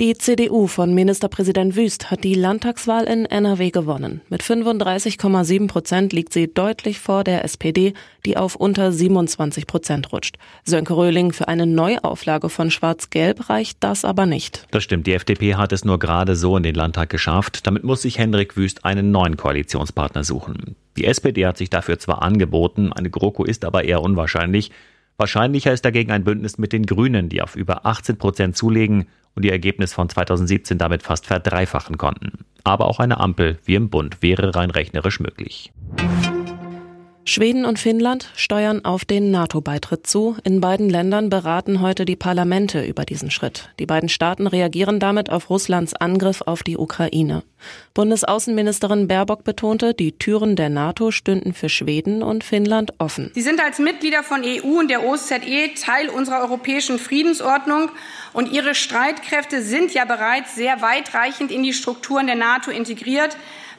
Die CDU von Ministerpräsident Wüst hat die Landtagswahl in NRW gewonnen. Mit 35,7 Prozent liegt sie deutlich vor der SPD, die auf unter 27 Prozent rutscht. Sönke Röhling für eine Neuauflage von Schwarz-Gelb reicht das aber nicht. Das stimmt. Die FDP hat es nur gerade so in den Landtag geschafft. Damit muss sich Hendrik Wüst einen neuen Koalitionspartner suchen. Die SPD hat sich dafür zwar angeboten, eine GroKo ist aber eher unwahrscheinlich. Wahrscheinlicher ist dagegen ein Bündnis mit den Grünen, die auf über 18 Prozent zulegen und ihr Ergebnis von 2017 damit fast verdreifachen konnten. Aber auch eine Ampel wie im Bund wäre rein rechnerisch möglich. Schweden und Finnland steuern auf den NATO-Beitritt zu. In beiden Ländern beraten heute die Parlamente über diesen Schritt. Die beiden Staaten reagieren damit auf Russlands Angriff auf die Ukraine. Bundesaußenministerin Baerbock betonte, die Türen der NATO stünden für Schweden und Finnland offen. Sie sind als Mitglieder von EU und der OSZE Teil unserer europäischen Friedensordnung und ihre Streitkräfte sind ja bereits sehr weitreichend in die Strukturen der NATO integriert.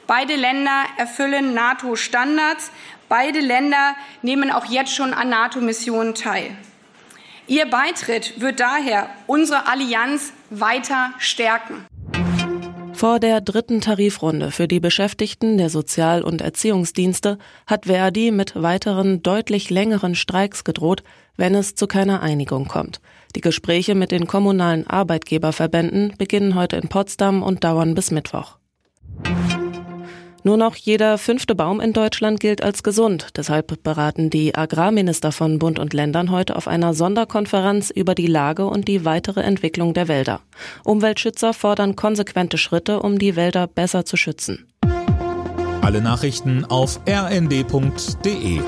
Beide Länder erfüllen NATO-Standards. Beide Länder nehmen auch jetzt schon an NATO-Missionen teil. Ihr Beitritt wird daher unsere Allianz weiter stärken. Vor der dritten Tarifrunde für die Beschäftigten der Sozial- und Erziehungsdienste hat Verdi mit weiteren deutlich längeren Streiks gedroht, wenn es zu keiner Einigung kommt. Die Gespräche mit den kommunalen Arbeitgeberverbänden beginnen heute in Potsdam und dauern bis Mittwoch. Nur noch jeder fünfte Baum in Deutschland gilt als gesund. Deshalb beraten die Agrarminister von Bund und Ländern heute auf einer Sonderkonferenz über die Lage und die weitere Entwicklung der Wälder. Umweltschützer fordern konsequente Schritte, um die Wälder besser zu schützen. Alle Nachrichten auf rnd.de